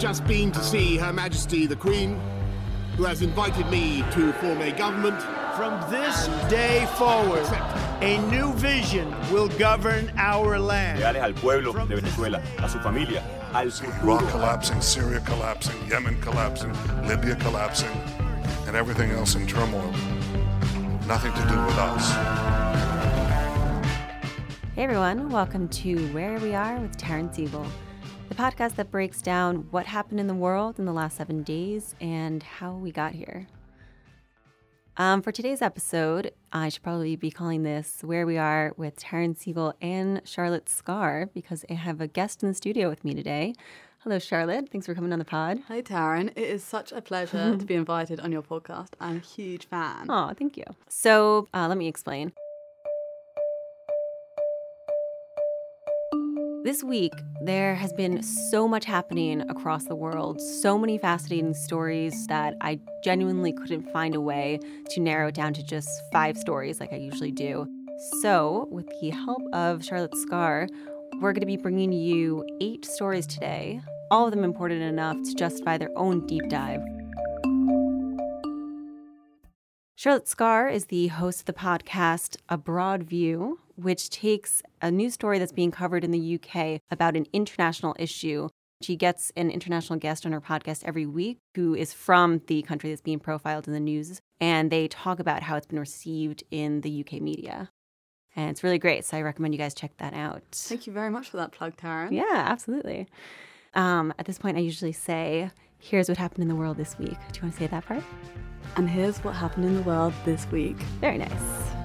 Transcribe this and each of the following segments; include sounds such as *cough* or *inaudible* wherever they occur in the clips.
just been to see Her Majesty the Queen, who has invited me to form a government. From this day forward, a new vision will govern our land. Leales al pueblo de Venezuela, a su familia, al Iraq collapsing, Syria collapsing, Yemen collapsing, Libya collapsing, and everything else in turmoil. Nothing to do with us. Hey everyone, welcome to Where We Are with Taryn Siegel, the podcast that breaks down what happened in the world in the last seven days and how we got here. Um, for today's episode, I should probably be calling this Where We Are with Taryn Siegel and Charlotte Scar because I have a guest in the studio with me today. Hello, Charlotte. Thanks for coming on the pod. Hi, Taryn. It is such a pleasure to be *laughs* invited on your podcast. I'm a huge fan. Oh, thank you. So uh, let me explain. This week, there has been so much happening across the world, so many fascinating stories that I genuinely couldn't find a way to narrow it down to just five stories like I usually do. So, with the help of Charlotte Scar, we're going to be bringing you eight stories today, all of them important enough to justify their own deep dive. Charlotte Scar is the host of the podcast A Broad View, which takes a news story that's being covered in the UK about an international issue. She gets an international guest on her podcast every week who is from the country that's being profiled in the news, and they talk about how it's been received in the UK media. And it's really great, so I recommend you guys check that out. Thank you very much for that plug, Taryn. Yeah, absolutely. Um, at this point, I usually say, Here's what happened in the world this week. Do you want to say that part? And here's what happened in the world this week. Very nice.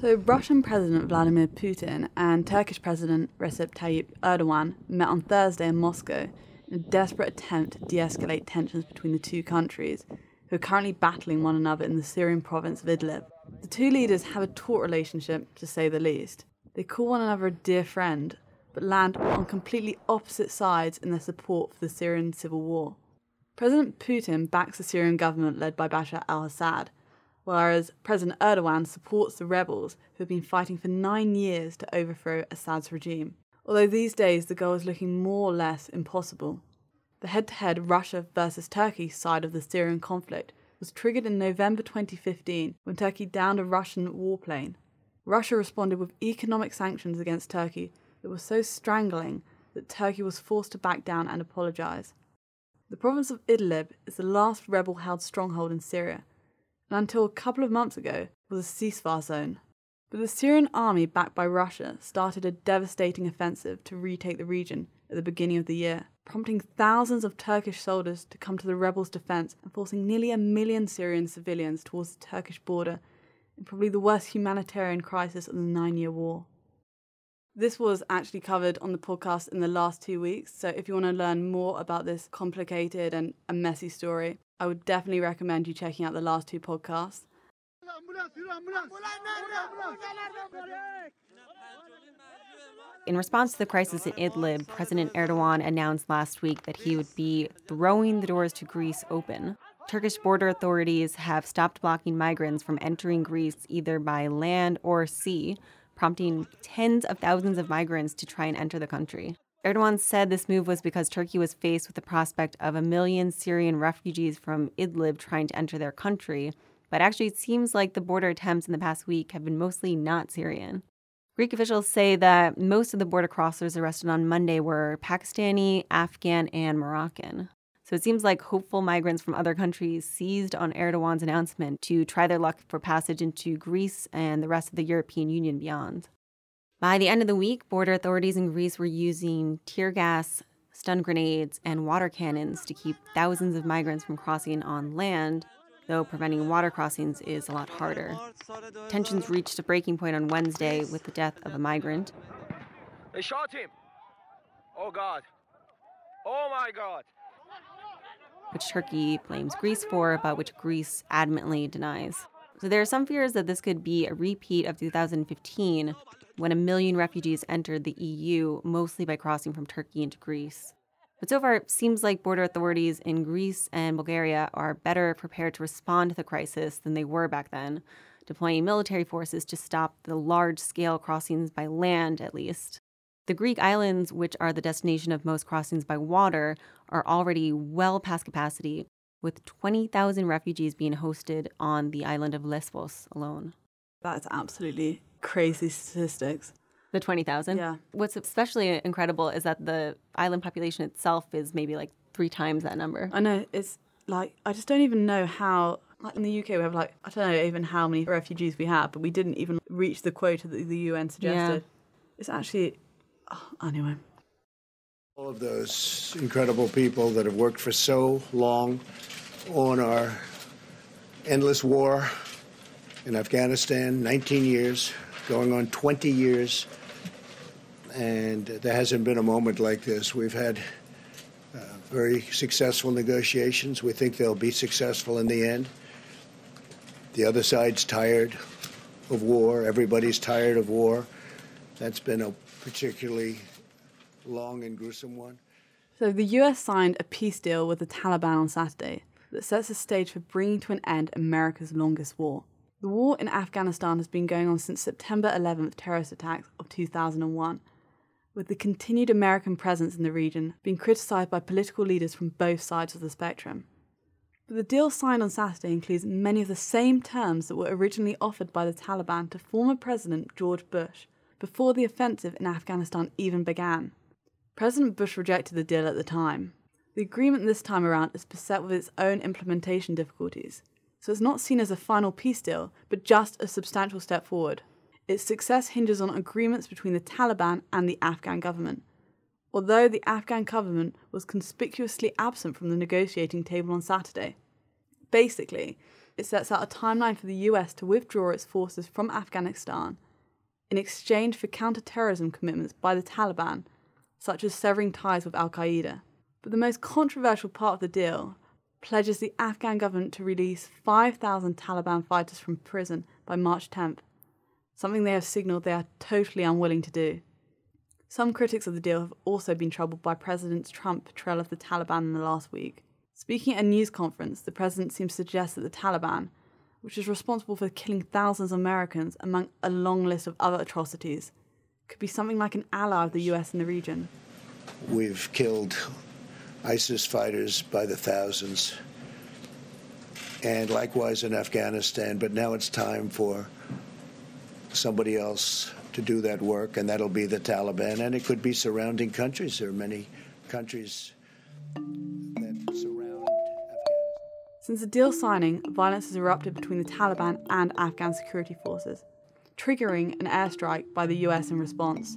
So, Russian President Vladimir Putin and Turkish President Recep Tayyip Erdogan met on Thursday in Moscow in a desperate attempt to de escalate tensions between the two countries, who are currently battling one another in the Syrian province of Idlib. The two leaders have a taut relationship, to say the least. They call one another a dear friend, but land on completely opposite sides in their support for the Syrian civil war. President Putin backs the Syrian government led by Bashar al Assad, whereas President Erdogan supports the rebels who have been fighting for nine years to overthrow Assad's regime. Although these days the goal is looking more or less impossible. The head to head Russia versus Turkey side of the Syrian conflict was triggered in November 2015 when Turkey downed a Russian warplane. Russia responded with economic sanctions against Turkey that were so strangling that Turkey was forced to back down and apologize. The province of Idlib is the last rebel held stronghold in Syria, and until a couple of months ago was a ceasefire zone. But the Syrian army, backed by Russia, started a devastating offensive to retake the region at the beginning of the year, prompting thousands of Turkish soldiers to come to the rebels' defense and forcing nearly a million Syrian civilians towards the Turkish border in probably the worst humanitarian crisis of the nine year war. This was actually covered on the podcast in the last two weeks, so if you want to learn more about this complicated and a messy story, I would definitely recommend you checking out the last two podcasts. In response to the crisis in Idlib, President Erdogan announced last week that he would be throwing the doors to Greece open. Turkish border authorities have stopped blocking migrants from entering Greece either by land or sea, prompting tens of thousands of migrants to try and enter the country. Erdogan said this move was because Turkey was faced with the prospect of a million Syrian refugees from Idlib trying to enter their country, but actually it seems like the border attempts in the past week have been mostly not Syrian. Greek officials say that most of the border crossers arrested on Monday were Pakistani, Afghan, and Moroccan. So it seems like hopeful migrants from other countries seized on Erdogan's announcement to try their luck for passage into Greece and the rest of the European Union beyond. By the end of the week, border authorities in Greece were using tear gas, stun grenades, and water cannons to keep thousands of migrants from crossing on land, though preventing water crossings is a lot harder. Tensions reached a breaking point on Wednesday with the death of a migrant. They shot him. Oh God. Oh my God. which Turkey blames Greece for, but which Greece adamantly denies. So there are some fears that this could be a repeat of 2015, when a million refugees entered the EU, mostly by crossing from Turkey into Greece. But so far, it seems like border authorities in Greece and Bulgaria are better prepared to respond to the crisis than they were back then, deploying military forces to stop the large scale crossings by land, at least. The Greek islands, which are the destination of most crossings by water, are already well past capacity, with 20,000 refugees being hosted on the island of Lesbos alone. That's absolutely crazy statistics. The 20,000? Yeah. What's especially incredible is that the island population itself is maybe like three times that number. I know, it's like, I just don't even know how. Like in the UK, we have like, I don't know even how many refugees we have, but we didn't even reach the quota that the UN suggested. Yeah. It's actually, oh, anyway. All of those incredible people that have worked for so long on our endless war in Afghanistan 19 years, going on 20 years. And there hasn't been a moment like this. We've had uh, very successful negotiations. We think they'll be successful in the end. The other side's tired of war. Everybody's tired of war. That's been a particularly long and gruesome one. So the US signed a peace deal with the Taliban on Saturday that sets the stage for bringing to an end America's longest war. The war in Afghanistan has been going on since September 11th terrorist attacks of 2001, with the continued American presence in the region being criticized by political leaders from both sides of the spectrum. But the deal signed on Saturday includes many of the same terms that were originally offered by the Taliban to former President George Bush before the offensive in Afghanistan even began. President Bush rejected the deal at the time. The agreement this time around is beset with its own implementation difficulties, so it's not seen as a final peace deal, but just a substantial step forward. Its success hinges on agreements between the Taliban and the Afghan government. Although the Afghan government was conspicuously absent from the negotiating table on Saturday. Basically, it sets out a timeline for the US to withdraw its forces from Afghanistan in exchange for counter-terrorism commitments by the Taliban, such as severing ties with Al Qaeda. But the most controversial part of the deal pledges the Afghan government to release 5,000 Taliban fighters from prison by March 10th, something they have signalled they are totally unwilling to do. Some critics of the deal have also been troubled by President Trump's portrayal of the Taliban in the last week. Speaking at a news conference, the president seems to suggest that the Taliban, which is responsible for killing thousands of Americans among a long list of other atrocities, could be something like an ally of the US in the region. We've killed ISIS fighters by the thousands, and likewise in Afghanistan, but now it's time for somebody else to do that work, and that'll be the Taliban, and it could be surrounding countries. There are many countries that surround Afghanistan. Since the deal signing, violence has erupted between the Taliban and Afghan security forces, triggering an airstrike by the US in response.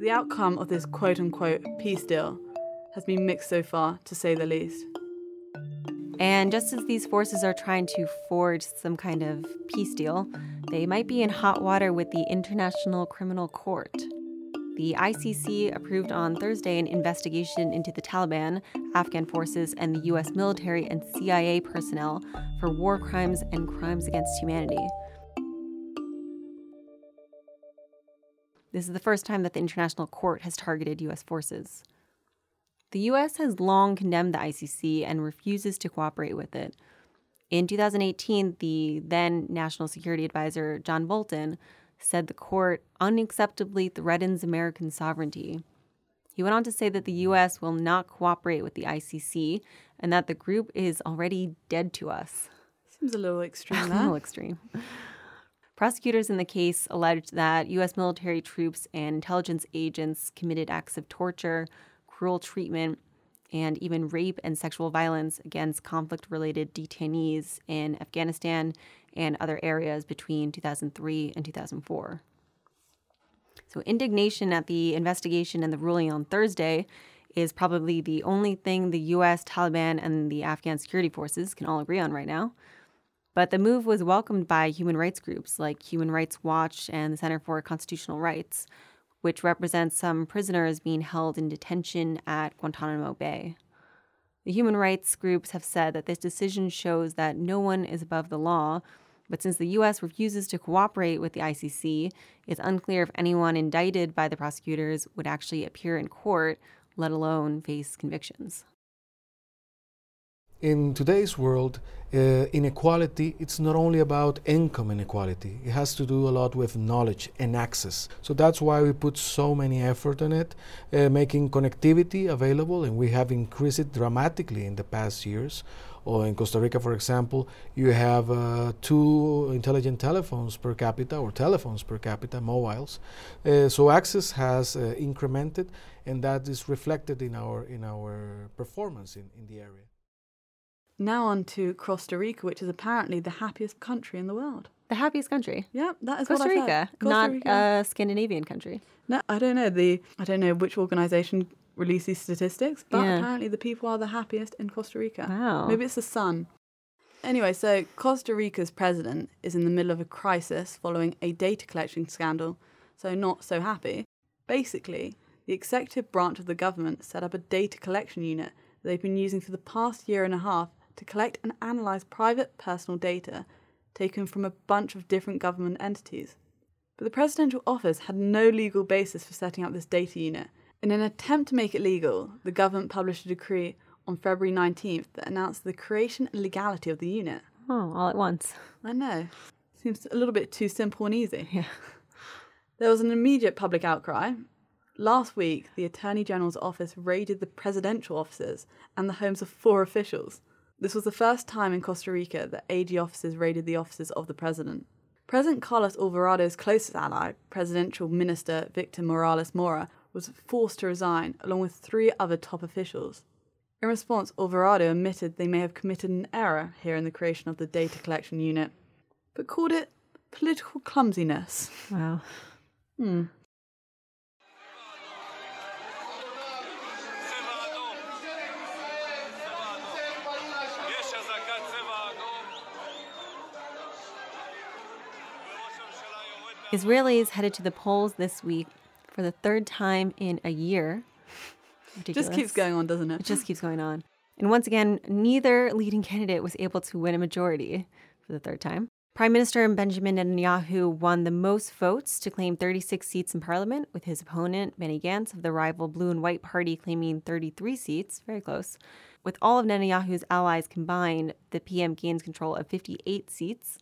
The outcome of this quote unquote peace deal has been mixed so far, to say the least. And just as these forces are trying to forge some kind of peace deal, they might be in hot water with the International Criminal Court. The ICC approved on Thursday an investigation into the Taliban, Afghan forces, and the U.S. military and CIA personnel for war crimes and crimes against humanity. This is the first time that the International Court has targeted U.S. forces. The U.S. has long condemned the ICC and refuses to cooperate with it. In 2018, the then National Security Advisor John Bolton said the court unacceptably threatens American sovereignty. He went on to say that the U.S. will not cooperate with the ICC and that the group is already dead to us. Seems a little extreme, *laughs* a little extreme. Prosecutors in the case alleged that U.S. military troops and intelligence agents committed acts of torture, cruel treatment, and even rape and sexual violence against conflict related detainees in Afghanistan and other areas between 2003 and 2004. So, indignation at the investigation and the ruling on Thursday is probably the only thing the US, Taliban, and the Afghan security forces can all agree on right now. But the move was welcomed by human rights groups like Human Rights Watch and the Center for Constitutional Rights, which represents some prisoners being held in detention at Guantanamo Bay. The human rights groups have said that this decision shows that no one is above the law, But since the U.S. refuses to cooperate with the ICC, it's unclear if anyone indicted by the prosecutors would actually appear in court, let alone face convictions. In today's world, uh, inequality, it's not only about income inequality. It has to do a lot with knowledge and access. So that's why we put so many effort in it, uh, making connectivity available, and we have increased it dramatically in the past years. Or in Costa Rica, for example, you have uh, two intelligent telephones per capita, or telephones per capita, mobiles. Uh, so access has uh, incremented, and that is reflected in our in our performance in, in the area. Now on to Costa Rica, which is apparently the happiest country in the world. The happiest country. Yeah, that is Costa what I've Rica, heard. Costa not Rica. a Scandinavian country. No, I don't know the. I don't know which organization released these statistics, but Yeah. apparently the people are the happiest in Costa Rica. Wow. Maybe it's the sun. Anyway, so Costa Rica's president is in the middle of a crisis following a data collection scandal, so not so happy. Basically, the executive branch of the government set up a data collection unit that they've been using for the past year and a half to collect and analyze private personal data taken from a bunch of different government entities. But the presidential office had no legal basis for setting up this data unit. In an attempt to make it legal, the government published a decree on February 19th that announced the creation and legality of the unit. Oh, all at once. I know. Seems a little bit too simple and easy. Yeah. There was an immediate public outcry. Last week, the Attorney General's office raided the presidential offices and the homes of four officials. This was the first time in Costa Rica that AG officers raided the offices of the president. President Carlos Alvarado's closest ally, presidential minister Victor Morales Mora, was forced to resign, along with three other top officials. In response, Alvarado admitted they may have committed an error here in the creation of the data collection unit, but called it political clumsiness. Wow. Hmm. Israelis headed to the polls this week for the third time in a year. Just keeps going on, doesn't it? It just keeps going on. And once again, neither leading candidate was able to win a majority for the third time. Prime Minister Benjamin Netanyahu won the most votes to claim 36 seats in parliament, with his opponent, Benny Gantz, of the rival Blue and White Party, claiming 33 seats, very close. With all of Netanyahu's allies combined, the PM gains control of 58 seats,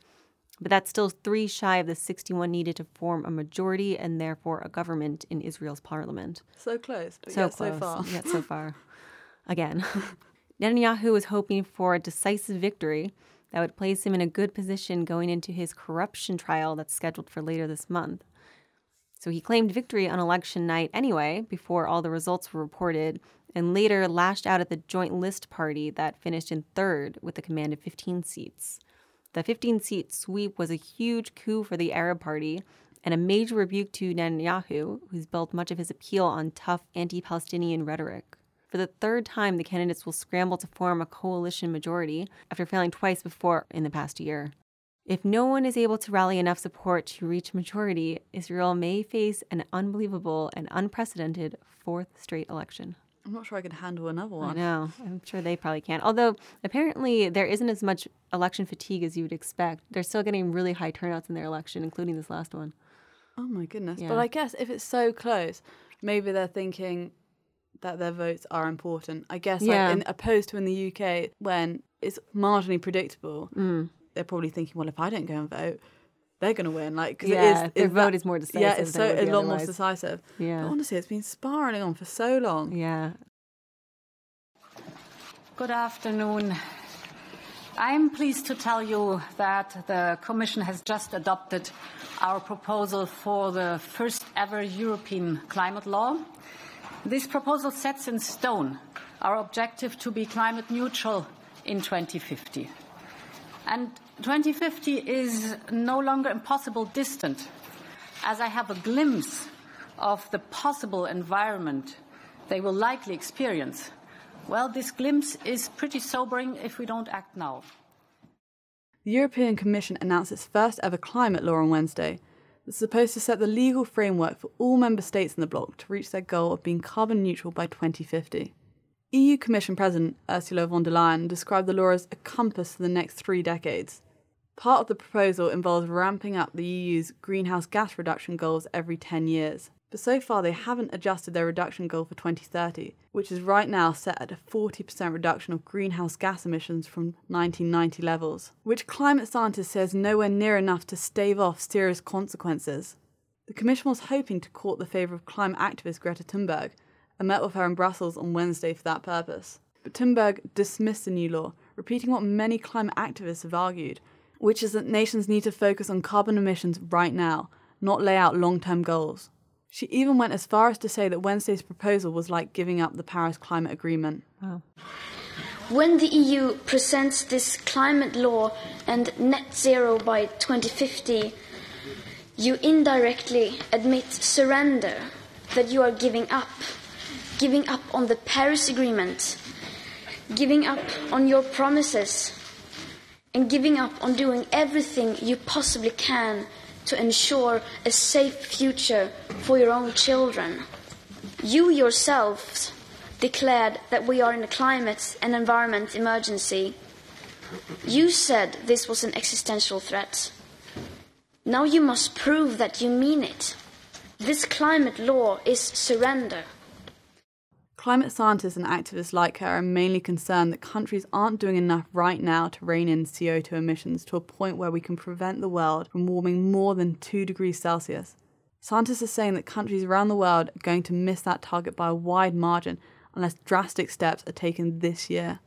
but that's still three shy of the 61 needed to form a majority and therefore a government in Israel's parliament. So close, but So yet close, so far. yet so far. *laughs* Again, *laughs* Netanyahu was hoping for a decisive victory that would place him in a good position going into his corruption trial that's scheduled for later this month. So he claimed victory on election night anyway, before all the results were reported, and later lashed out at the Joint List Party that finished in third with a command of 15 seats. The 15 seat sweep was a huge coup for the Arab Party and a major rebuke to Netanyahu, who's built much of his appeal on tough anti Palestinian rhetoric. For the third time, the candidates will scramble to form a coalition majority after failing twice before in the past year. If no one is able to rally enough support to reach majority, Israel may face an unbelievable and unprecedented fourth straight election. I'm not sure I could handle another one. I know. I'm sure they probably can. Although apparently there isn't as much election fatigue as you would expect. They're still getting really high turnouts in their election, including this last one. Oh my goodness. Yeah. But I guess if it's so close, maybe they're thinking that their votes are important. I guess Yeah. like in, opposed to in the UK when it's marginally predictable, Mm. they're probably thinking, well, if I don't go and vote, they're going to win. Like, 'cause Yeah, it is, their it's vote that- is more decisive. Yeah, it's than it so a lot more decisive. Yeah. But honestly, it's been spiraling on for so long. Yeah. Good afternoon. I'm pleased to tell you that the Commission has just adopted our proposal for the first ever European climate law. This proposal sets in stone our objective to be climate neutral in 2050. And 2050 is no longer impossible distant, as I have a glimpse of the possible environment they will likely experience. Well, this glimpse is pretty sobering if we don't act now. The European Commission announced its first ever climate law on Wednesday that's supposed to set the legal framework for all member states in the bloc to reach their goal of being carbon neutral by 2050. EU Commission President Ursula von der Leyen described the law as a compass for the next three decades. Part of the proposal involves ramping up the EU's greenhouse gas reduction goals every 10 years. But so far, they haven't adjusted their reduction goal for 2030, which is right now set at a 40% reduction of greenhouse gas emissions from 1990 levels, which climate scientists say is nowhere near enough to stave off serious consequences. The Commission was hoping to court the favour of climate activist Greta Thunberg and met with her in Brussels on Wednesday for that purpose. But Thunberg dismissed the new law, repeating what many climate activists have argued which is that nations need to focus on carbon emissions right now, not lay out long term goals. She even went as far as to say that Wednesday's proposal was like giving up the Paris Climate Agreement. Wow. When the EU presents this climate law and net zero by 2050, you indirectly admit surrender, that you are giving up, giving up on the Paris Agreement, giving up on your promises and giving up on doing everything you possibly can to ensure a safe future for your own children. You yourselves declared that we are in a climate and environment emergency. You said this was an existential threat. Now you must prove that you mean it. This climate law is surrender. Climate scientists and activists like her are mainly concerned that countries aren't doing enough right now to rein in CO2 emissions to a point where we can prevent the world from warming more than 2 degrees Celsius. Scientists are saying that countries around the world are going to miss that target by a wide margin unless drastic steps are taken this year.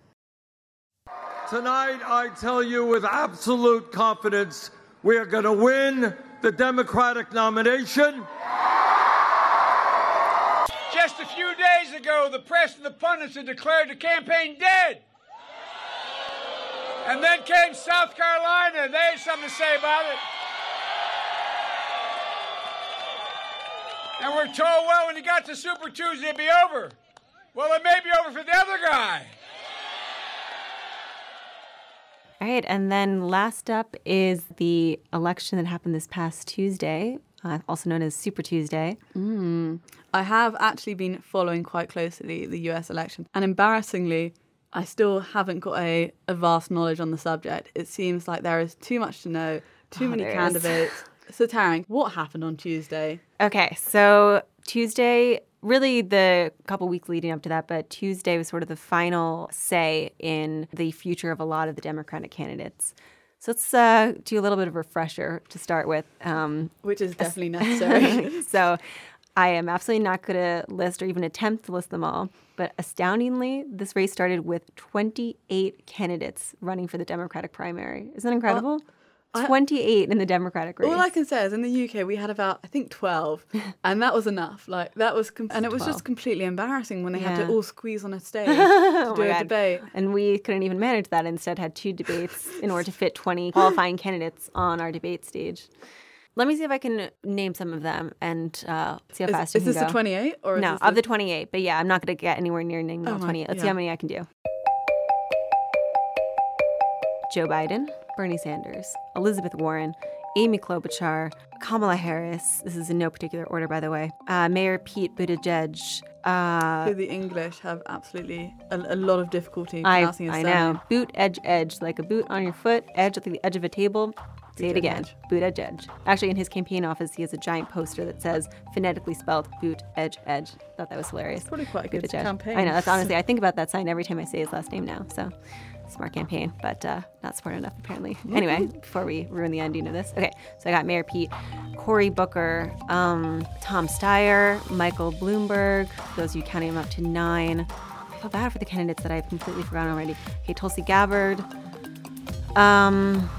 Tonight, I tell you with absolute confidence, we are going to win the Democratic nomination. Just a few days ago, the press and the pundits had declared the campaign dead. And then came South Carolina, and they had something to say about it. And we're told, well, when you got to Super Tuesday, it'd be over. Well, it may be over for the other guy. All right, and then last up is the election that happened this past Tuesday, uh, also known as Super Tuesday. Mm. I have actually been following quite closely the US election, and embarrassingly, I still haven't got a, a vast knowledge on the subject. It seems like there is too much to know, too oh, many candidates. *laughs* so, Taryn, what happened on Tuesday? Okay, so Tuesday, really the couple weeks leading up to that, but Tuesday was sort of the final say in the future of a lot of the Democratic candidates. So let's uh, do a little bit of refresher to start with. Um, Which is definitely necessary. *laughs* so I am absolutely not going to list or even attempt to list them all. But astoundingly, this race started with 28 candidates running for the Democratic primary. Isn't that incredible? 28 in the Democratic race. All I can say is in the UK we had about I think 12 *laughs* and that was enough. Like that was com- and it was 12. just completely embarrassing when they yeah. had to all squeeze on a *laughs* stage to oh do a God. debate. And we couldn't even manage that. Instead had two debates in order to fit 20 *laughs* qualifying candidates on our debate stage. Let me see if I can name some of them and uh, see how is, fast is you can go. Is this the 28 or no? Of the 28, but yeah, I'm not going to get anywhere near naming oh all 28. Let's yeah. see how many I can do. Joe Biden, Bernie Sanders, Elizabeth Warren, Amy Klobuchar, Kamala Harris. This is in no particular order, by the way. Uh, Mayor Pete Buttigieg. Uh, the English have absolutely a, a lot of difficulty pronouncing I, I know. Boot, edge, edge. Like a boot on your foot, edge at the edge of a table. Say it again. Boot edge edge. Actually, in his campaign office, he has a giant poster that says phonetically spelled boot edge edge. I thought that was hilarious. Probably quite a good campaign. I know. That's honestly. I think about that sign every time I say his last name now. So smart campaign, but uh, not smart enough apparently. Anyway, before we ruin the ending of this, okay. So I got Mayor Pete, Cory Booker, um, Tom Steyer, Michael Bloomberg. Those of you counting them up to nine. I feel bad for the candidates that I've completely forgotten already. Okay, Tulsi Gabbard. Um,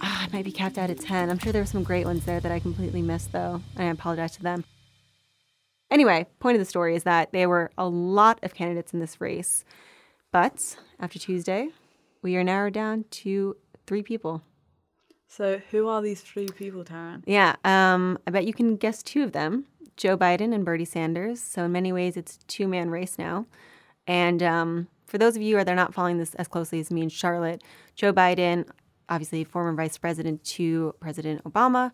ah, I might be capped out at 10. I'm sure there were some great ones there that I completely missed, though. And I apologize to them. Anyway, point of the story is that there were a lot of candidates in this race. But after Tuesday, we are narrowed down to three people. So, who are these three people, Taryn? Yeah, um, I bet you can guess two of them Joe Biden and Bernie Sanders. So, in many ways, it's a two man race now. And um, for those of you who are not following this as closely as me and Charlotte, Joe Biden, obviously former vice president to President Obama,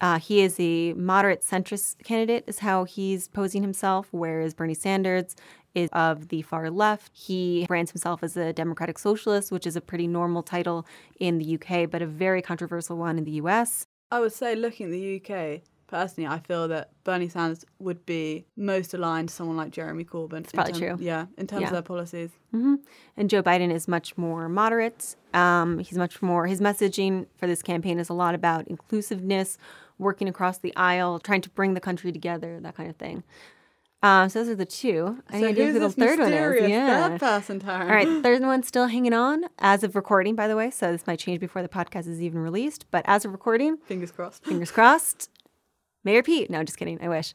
Uh, he is a moderate centrist candidate, is how he's posing himself, whereas Bernie Sanders is of the far left. He brands himself as a democratic socialist, which is a pretty normal title in the UK, but a very controversial one in the US. I would say, looking at the UK, personally, I feel that Bernie Sanders would be most aligned to someone like Jeremy Corbyn. It's probably term, true. Yeah, in terms Yeah. of their policies. hmm And Joe Biden is much more moderate. Um, he's much more, his messaging for this campaign is a lot about inclusiveness, working across the aisle, trying to bring the country together, that kind of thing. Um, so those are the two. Any so idea who's who the third one is? Yeah. person, Taryn? All right, *laughs* third one's still hanging on as of recording, by the way. So this might change before the podcast is even released. But as of recording, Fingers crossed. *laughs* fingers crossed. Mayor Pete. No, just kidding. I wish.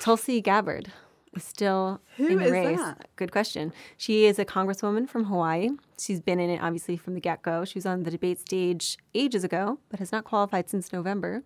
Tulsi Gabbard is still Who in the is race. that? Good question. She is a congresswoman from Hawaii. She's been in it obviously from the get go. She was on the debate stage ages ago, but has not qualified since November.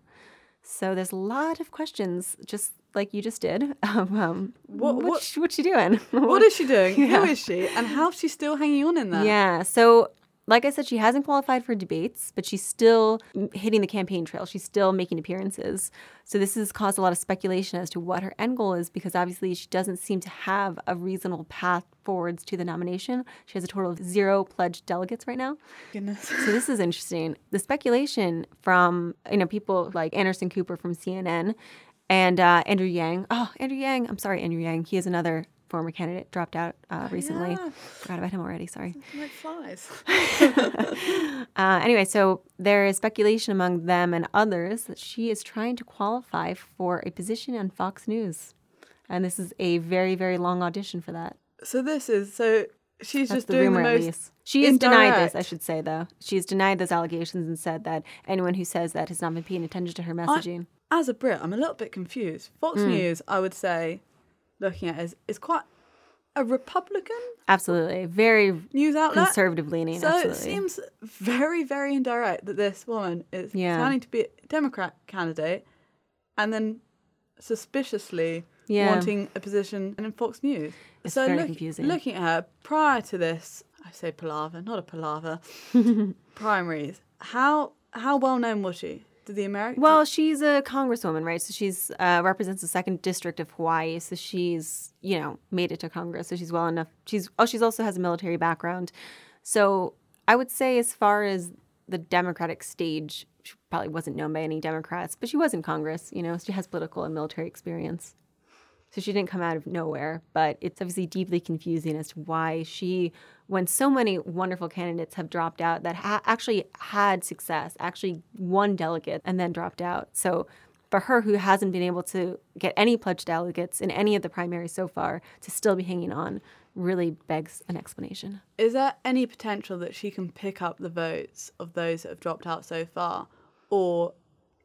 So there's a lot of questions, just like you just did. *laughs* of, Um, What- what, what- she- what's she doing? *laughs* What is she doing? *laughs* Yeah. Who is she? And how's she still hanging on in there? Yeah. So, like I said, she hasn't qualified for debates, but she's still hitting the campaign trail. She's still making appearances. So, this has caused a lot of speculation as to what her end goal is because obviously she doesn't seem to have a reasonable path forwards to the nomination. She has a total of zero pledged delegates right now. Goodness. So this is interesting. The speculation from you know people like Anderson Cooper from CNN and uh, Andrew Yang. Oh, Andrew Yang. I'm sorry, Andrew Yang. He is another former candidate, dropped out uh, recently. yeah. Forgot about him already. Sorry. Like flies. *laughs* Uh, anyway, so there is speculation among them and others that she is trying to qualify for a position on Fox News, and this is a very very long audition for that. So this is so she's That's just the doing rumor, the at most least. She has denied this, I should say, though. She has denied those allegations and said that anyone who says that has not been paying attention to her messaging. As a Brit, I'm a little bit confused. Fox Mm. News, I would say, looking at is, is quite a Republican absolutely. Very news outlet. conservative leaning. So absolutely. it seems very, very indirect that this woman is Yeah. planning to be a Democrat candidate and then suspiciously Yeah. wanting a position in Fox News. It's so very look- confusing. looking at her prior to this, I say palaver, not a palaver, *laughs* primaries, how how well known was she? The American Well, she's a congresswoman, right? So she's uh, represents the second district of Hawaii. So she's you know made it to Congress. So she's well enough. She's oh, she's also has a military background. So I would say, as far as the Democratic stage, she probably wasn't known by any Democrats, but she was in Congress. You know, she has political and military experience. So she didn't come out of nowhere, but it's obviously deeply confusing as to why she, when so many wonderful candidates have dropped out that ha- actually had success, actually won delegate and then dropped out. So for her, who hasn't been able to get any pledged delegates in any of the primaries so far, to still be hanging on really begs an explanation. Is there any potential that she can pick up the votes of those that have dropped out so far? Or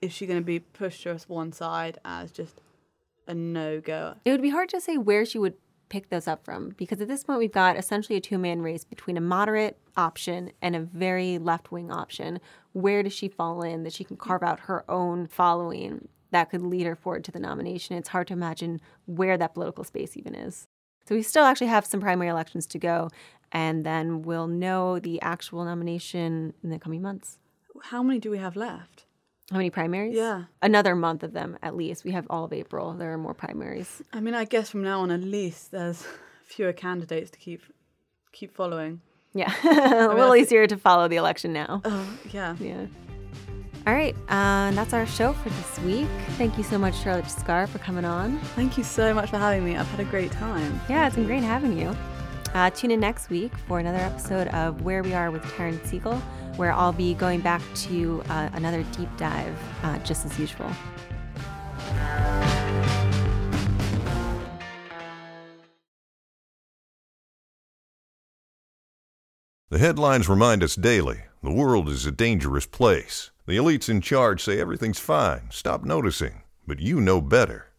is she going to be pushed to one side as just a no go? It would be hard to say where she would pick those up from because at this point we've got essentially a two man race between a moderate option and a very left wing option. Where does she fall in that she can carve out her own following that could lead her forward to the nomination? It's hard to imagine where that political space even is. So we still actually have some primary elections to go, and then we'll know the actual nomination in the coming months. How many do we have left? How many primaries? Yeah. Another month of them at least. We have all of April. There are more primaries. I mean, I guess from now on, at least there's *laughs* fewer candidates to keep keep following. Yeah, *laughs* a little *laughs* that's- easier to follow the election now. Oh, yeah. Yeah. All right, uh, and that's our show for this week. Thank you so much, Charlotte Scar, for coming on. Thank you so much for having me. I've had a great time. Yeah, it's been great having you. Uh, tune in next week for another episode of Where We Are with Taryn Siegel, where I'll be going back to uh, another deep dive, uh, just as usual. The headlines remind us daily the world is a dangerous place. The elites in charge say everything's fine, stop noticing. But you know better.